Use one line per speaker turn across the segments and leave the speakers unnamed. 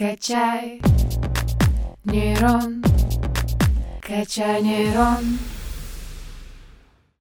Качай нейрон, качай нейрон.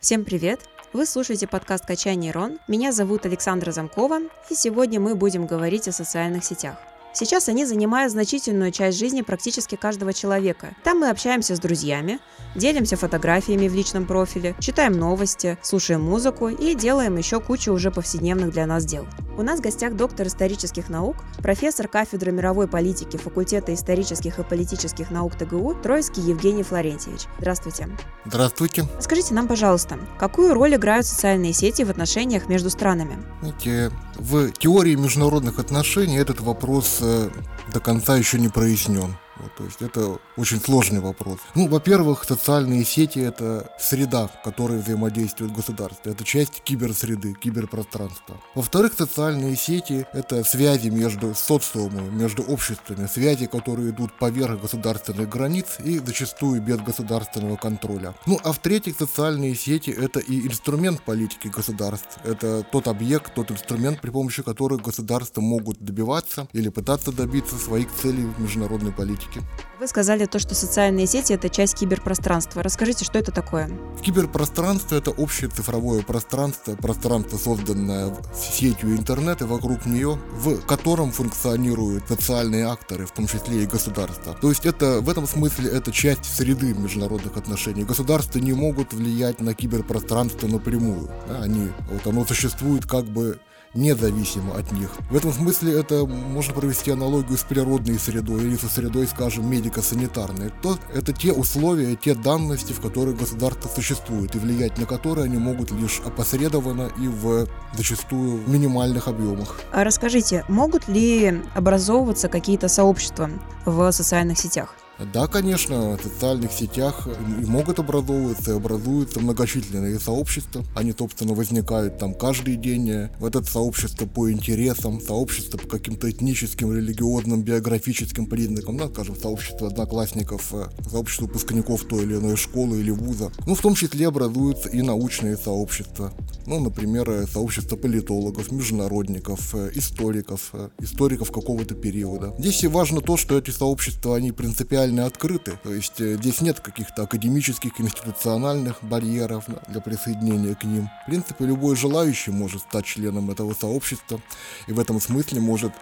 Всем привет! Вы слушаете подкаст «Качай нейрон». Меня зовут Александра Замкова, и сегодня мы будем говорить о социальных сетях. Сейчас они занимают значительную часть жизни практически каждого человека. Там мы общаемся с друзьями, делимся фотографиями в личном профиле, читаем новости, слушаем музыку и делаем еще кучу уже повседневных для нас дел. У нас в гостях доктор исторических наук, профессор кафедры мировой политики факультета исторических и политических наук ТГУ Троицкий Евгений Флорентьевич. Здравствуйте.
Здравствуйте.
Скажите нам, пожалуйста, какую роль играют социальные сети в отношениях между странами?
Знаете, в теории международных отношений этот вопрос э, до конца еще не прояснен. Вот, то есть это очень сложный вопрос. Ну, во-первых, социальные сети это среда, в которой взаимодействует государство. Это часть киберсреды, киберпространства. Во-вторых, социальные сети это связи между социумами, между обществами, связи, которые идут поверх государственных границ и зачастую без государственного контроля. Ну, а в-третьих, социальные сети это и инструмент политики государств. Это тот объект, тот инструмент, при помощи которых государства могут добиваться или пытаться добиться своих целей в международной политике политики.
Вы сказали то, что социальные сети – это часть киберпространства. Расскажите, что это такое?
Киберпространство – это общее цифровое пространство, пространство, созданное сетью интернет и вокруг нее, в котором функционируют социальные акторы, в том числе и государства. То есть это в этом смысле это часть среды международных отношений. Государства не могут влиять на киберпространство напрямую. Они, вот оно существует как бы независимо от них. В этом смысле это можно провести аналогию с природной средой или со средой, скажем, медико-санитарной. То это те условия, те данности, в которых государство существует, и влиять на которые они могут лишь опосредованно и в зачастую минимальных объемах.
А расскажите, могут ли образовываться какие-то сообщества в социальных сетях?
Да, конечно, в социальных сетях и могут образовываться, и образуются многочисленные сообщества. Они, собственно, возникают там каждый день. В это сообщество по интересам, сообщество по каким-то этническим, религиозным, биографическим признакам, да, скажем, сообщество одноклассников, э, сообщество выпускников той или иной школы или вуза. Ну, в том числе образуются и научные сообщества. Ну, например, э, сообщество политологов, международников, э, историков, историков какого-то периода. Здесь и важно то, что эти сообщества, они принципиально реально открыты. То есть э, здесь нет каких-то академических, институциональных барьеров для присоединения к ним. В принципе, любой желающий может стать членом этого сообщества и в этом смысле может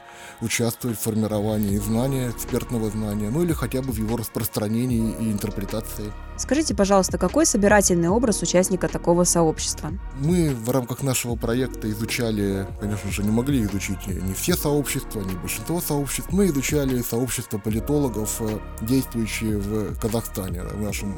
участвовать в формировании знания, экспертного знания, ну или хотя бы в его распространении и интерпретации.
Скажите, пожалуйста, какой собирательный образ участника такого сообщества?
Мы в рамках нашего проекта изучали, конечно же, не могли изучить не все сообщества, не большинство сообществ. Мы изучали сообщество политологов, э, действующие в Казахстане, в нашем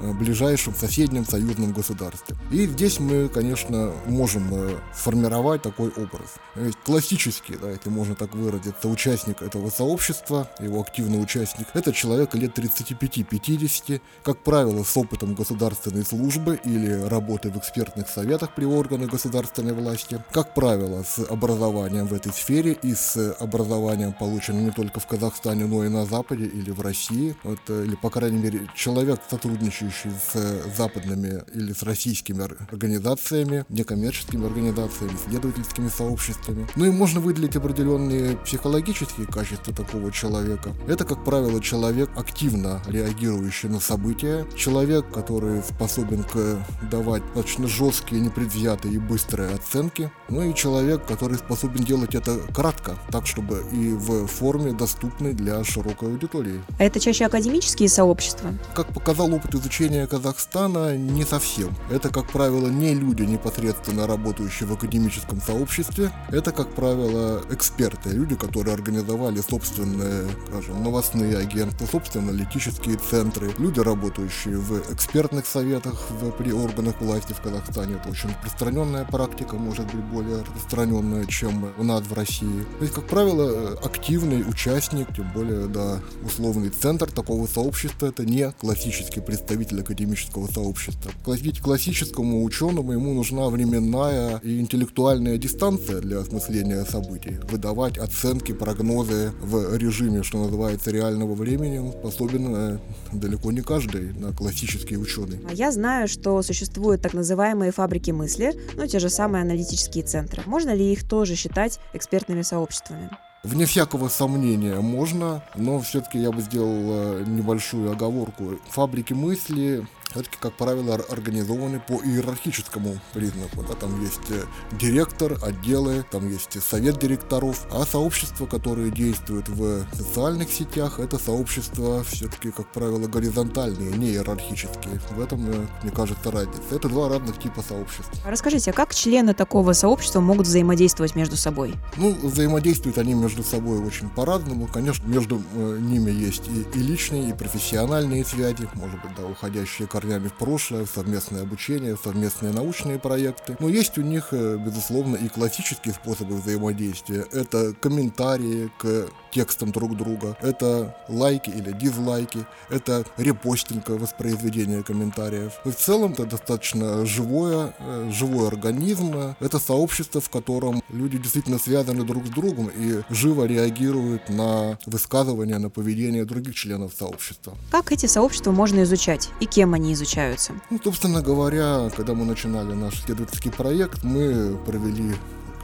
э, ближайшем соседнем союзном государстве. И здесь мы, конечно, можем э, сформировать такой образ. Классический, да, если можно так выразиться, участник этого сообщества, его активный участник, это человек лет 35-50, как правило, с опытом государственной службы или работы в экспертных советах при органах государственной власти, как правило, с образованием в этой сфере и с образованием, полученным не только в Казахстане, но и на Западе или в России, вот, или, по крайней мере, человек, сотрудничающий с западными или с российскими организациями, некоммерческими организациями, исследовательскими сообществами. Ну и можно выделить определенные психологические качества такого человека. Это, как правило, человек, активно реагирующий на события, человек, который способен к давать достаточно жесткие, непредвзятые и быстрые оценки, ну и человек, который способен делать это кратко, так чтобы и в форме доступной для широкой аудитории.
Это чаще академические сообщества?
Как показал опыт изучения Казахстана, не совсем. Это, как правило, не люди, непосредственно работающие в академическом сообществе. Это, как правило, эксперты, люди, которые организовали собственные, скажем, новостные агентства, собственные аналитические центры, люди, работающие в экспертных советах в, при органах власти в Казахстане. Это очень распространенная практика, может быть более распространенная, чем у нас в России. То есть, как правило, активный участник, тем более, да, условный центр такого сообщества, это не классический представитель академического сообщества. Классическому ученому ему нужна временная и интеллектуальная дистанция для осмысления событий. Выдавать оценки, прогнозы в режиме, что называется, реального времени способен далеко не каждый классические ученые.
А я знаю, что существуют так называемые фабрики мысли, ну те же самые аналитические центры. Можно ли их тоже считать экспертными сообществами?
Вне всякого сомнения можно, но все-таки я бы сделал небольшую оговорку. Фабрики мысли все-таки, как правило, организованы по иерархическому признаку. Да, там есть э, директор, отделы, там есть совет директоров, а сообщества, которые действуют в социальных сетях, это сообщества все-таки, как правило, горизонтальные, не иерархические. В этом, э, мне кажется, разница. Это два разных типа сообществ.
Расскажите, а как члены такого сообщества могут взаимодействовать между собой?
Ну, взаимодействуют они между собой очень по-разному. Конечно, между э, ними есть и, и личные, и профессиональные связи, может быть, да, уходящие корнями в прошлое, совместное обучение, совместные научные проекты. Но есть у них, э, безусловно, и классические способы взаимодействия. Это комментарии к текстам друг друга, это лайки или дизлайки, это репостинг, воспроизведение комментариев. И в целом это достаточно живое, э, живой организм. Это сообщество, в котором люди действительно связаны друг с другом и живо реагируют на высказывания, на поведение других членов сообщества.
Как эти сообщества можно изучать и кем они изучаются?
Ну, собственно говоря, когда мы начинали наш исследовательский проект, мы провели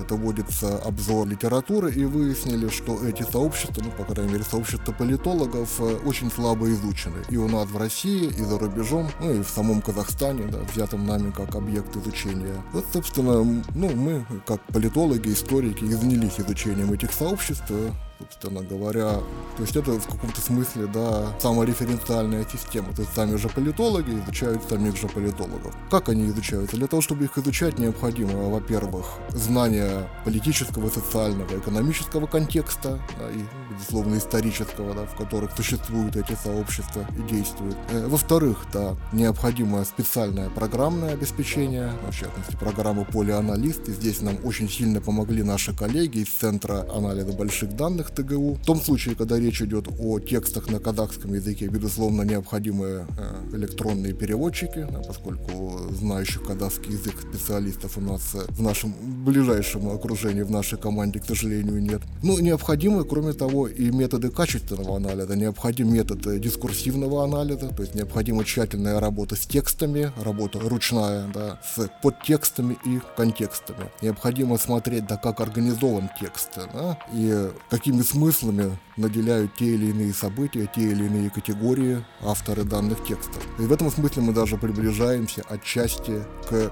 это вводится обзор литературы, и выяснили, что эти сообщества, ну, по крайней мере, сообщества политологов, э, очень слабо изучены. И у нас в России, и за рубежом, ну и в самом Казахстане, да, взятом нами как объект изучения. Вот, собственно, ну, мы, как политологи, историки, занялись изучением этих сообществ, э, собственно говоря. То есть это в каком-то смысле, да, самореференциальная система. То есть сами же политологи изучают самих же политологов. Как они изучаются? Для того, чтобы их изучать, необходимо, во-первых, знание политического, социального, экономического контекста да, и, безусловно, исторического, да, в которых существуют эти сообщества и действуют. Э, во-вторых, да, необходимо специальное программное обеспечение, в частности, программа полианалист. И здесь нам очень сильно помогли наши коллеги из Центра анализа больших данных данных ТГУ. В том случае, когда речь идет о текстах на казахском языке, безусловно, необходимы э, электронные переводчики, поскольку знающих казахский язык специалистов у нас э, в нашем ближайшем окружении, в нашей команде, к сожалению, нет. Ну, необходимы, кроме того, и методы качественного анализа, необходим метод э, дискурсивного анализа, то есть необходима тщательная работа с текстами, работа ручная, да, с подтекстами и контекстами. Необходимо смотреть, да, как организован текст, да, и какими смыслами наделяют те или иные события, те или иные категории авторы данных текстов. И в этом смысле мы даже приближаемся отчасти к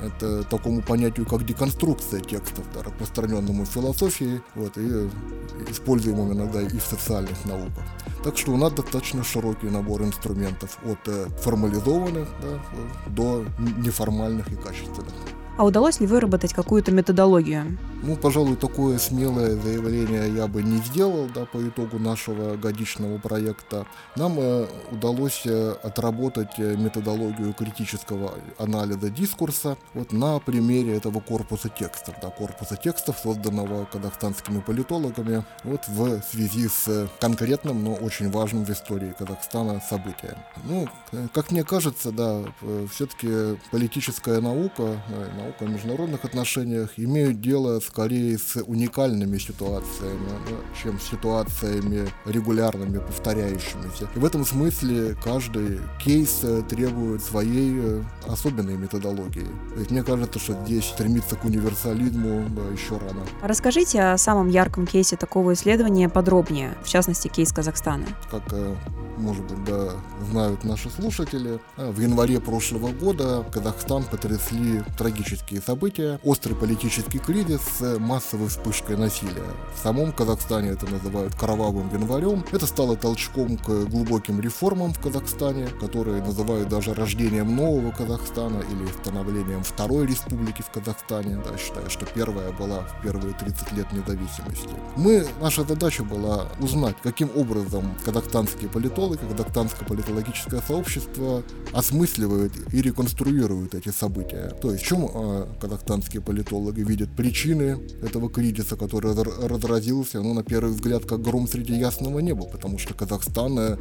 это такому понятию, как деконструкция текстов, да, распространенному в философии, вот, и используемому иногда и в социальных науках. Так что у нас достаточно широкий набор инструментов от э, формализованных да, до неформальных и качественных.
А удалось ли выработать какую-то методологию?
Ну, пожалуй, такое смелое заявление я бы не сделал да, по итогу нашего годичного проекта. Нам э, удалось э, отработать э, методологию критического анализа дискурса вот на примере этого корпуса текстов. Да, корпуса текстов, созданного казахстанскими политологами вот в связи с конкретным, но очень важным в истории Казахстана событием. Ну, э, как мне кажется, да, все-таки политическая наука, наука о международных отношениях имеют дело с скорее с уникальными ситуациями, чем с ситуациями регулярными, повторяющимися. И в этом смысле каждый кейс э, требует своей э, особенной методологии. То есть мне кажется, что здесь стремиться к универсализму еще рано.
Расскажите о самом ярком кейсе такого исследования подробнее, в частности, кейс Казахстана.
Как э, может быть, да, знают наши слушатели. В январе прошлого года Казахстан потрясли трагические события, острый политический кризис с массовой вспышкой насилия. В самом Казахстане это называют кровавым январем. Это стало толчком к глубоким реформам в Казахстане, которые называют даже рождением нового Казахстана или становлением второй республики в Казахстане, да, считая, что первая была в первые 30 лет независимости. Мы, наша задача была узнать, каким образом казахстанские политологи, казахстанское политологическое сообщество осмысливают и реконструируют эти события. То есть в чем э, казахстанские политологи видят причины этого кризиса, который разразился, ну, на первый взгляд, как гром среди ясного неба, потому что Казахстан э,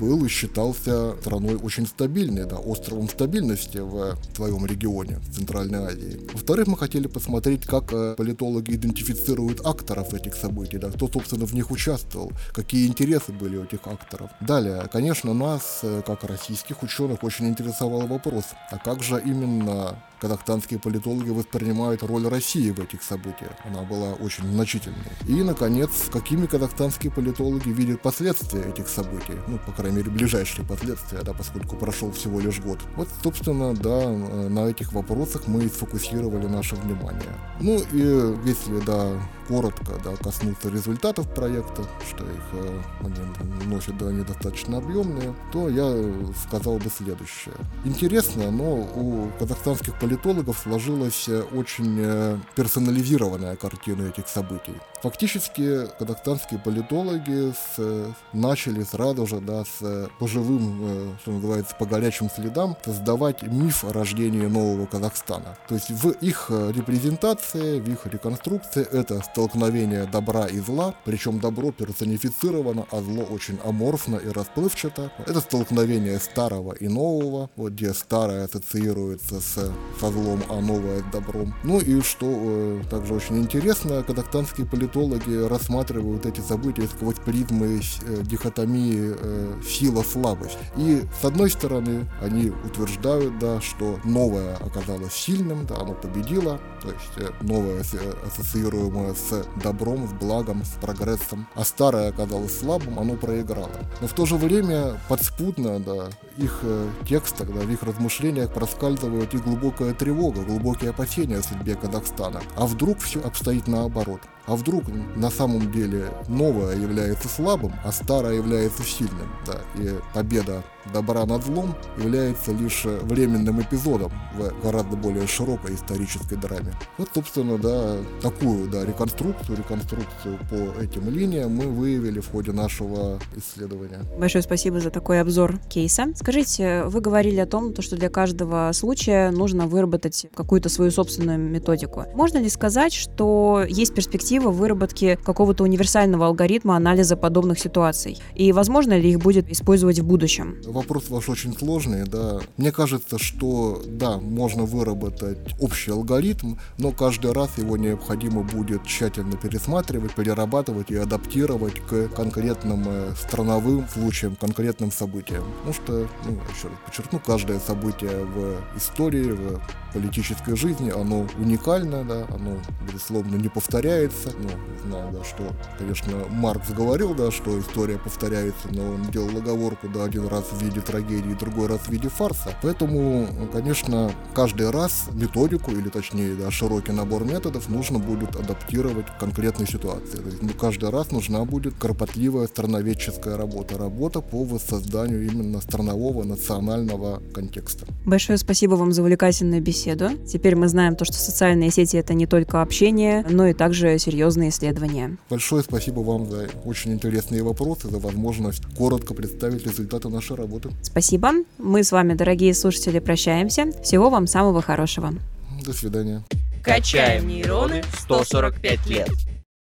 был и считался страной очень стабильной, да, островом стабильности в своем регионе, в Центральной Азии. Во-вторых, мы хотели посмотреть, как э, политологи идентифицируют акторов этих событий, да, кто, собственно, в них участвовал, какие интересы были у этих акторов. Далее, конечно, нас, э, как российских ученых, очень интересовал вопрос, а как же именно казахстанские политологи воспринимают роль России в этих событиях. Она была очень значительной. И, наконец, какими казахстанские политологи видят последствия этих событий, ну, по крайней мере, ближайшие последствия, да, поскольку прошел всего лишь год. Вот, собственно, да, на этих вопросах мы и сфокусировали наше внимание. Ну и если, да, коротко да, коснуться результатов проекта, что их э, они носят да, недостаточно объемные, то я сказал бы следующее. Интересно, но у казахстанских политологов сложилась очень э, персонализированная картина этих событий. Фактически казахстанские политологи с, начали сразу же да, с по живым, э, что называется, по горячим следам создавать миф о рождении нового Казахстана. То есть в их репрезентации, в их реконструкции это столкновение добра и зла, причем добро персонифицировано, а зло очень аморфно и расплывчато. Это столкновение старого и нового, вот где старое ассоциируется с, со злом, а новое добром. Ну и что э, также очень интересно, казахстанские политологи рассматривают эти события сквозь призмы э, дихотомии э, сила-слабость. И с одной стороны, они утверждают, да, что новое оказалось сильным, да, оно победило, то есть э, новое э, ассоциируемое с добром, с благом, с прогрессом, а старое оказалось слабым, оно проиграло. Но в то же время подспудно, да, их э, текстах, да, в их размышлениях проскальзывает и глубокая тревога, глубокие опасения о судьбе Казахстана. А вдруг все обстоит наоборот? А вдруг на самом деле новое является слабым, а старое является сильным? Да, и победа добра над злом является лишь временным эпизодом в гораздо более широкой исторической драме. Вот, собственно, да, такую, да, реконструкцию, реконструкцию по этим линиям мы выявили в ходе нашего исследования.
Большое спасибо за такой обзор кейса. Скажите, вы говорили о том, что для каждого случая нужно выработать какую-то свою собственную методику. Можно ли сказать, что есть перспектива выработки какого-то универсального алгоритма анализа подобных ситуаций? И возможно ли их будет использовать в будущем?
Вопрос ваш очень сложный, да. Мне кажется, что да, можно выработать общий алгоритм, но каждый раз его необходимо будет тщательно пересматривать, перерабатывать и адаптировать к конкретным э, страновым случаям, конкретным событиям. Потому что, ну, еще раз подчеркну, каждое событие в истории, в политической жизни, оно уникально, да, оно, безусловно, не повторяется. Ну, знаю, да, что, конечно, Маркс говорил, да, что история повторяется, но он делал оговорку, да, один раз в виде трагедии, другой раз в виде фарса. Поэтому, конечно, каждый раз методику, или точнее, да, широкий набор методов нужно будет адаптировать к конкретной ситуации. То есть, ну, каждый раз нужна будет кропотливая страноведческая работа, работа по воссозданию именно странового национального контекста.
Большое спасибо вам за увлекательную беседу. Теперь мы знаем то, что социальные сети это не только общение, но и также серьезные исследования.
Большое спасибо вам за очень интересные вопросы, за возможность коротко представить результаты нашей работы работы.
Спасибо. Мы с вами, дорогие слушатели, прощаемся. Всего вам самого хорошего.
До свидания.
Качаем нейроны 145 лет.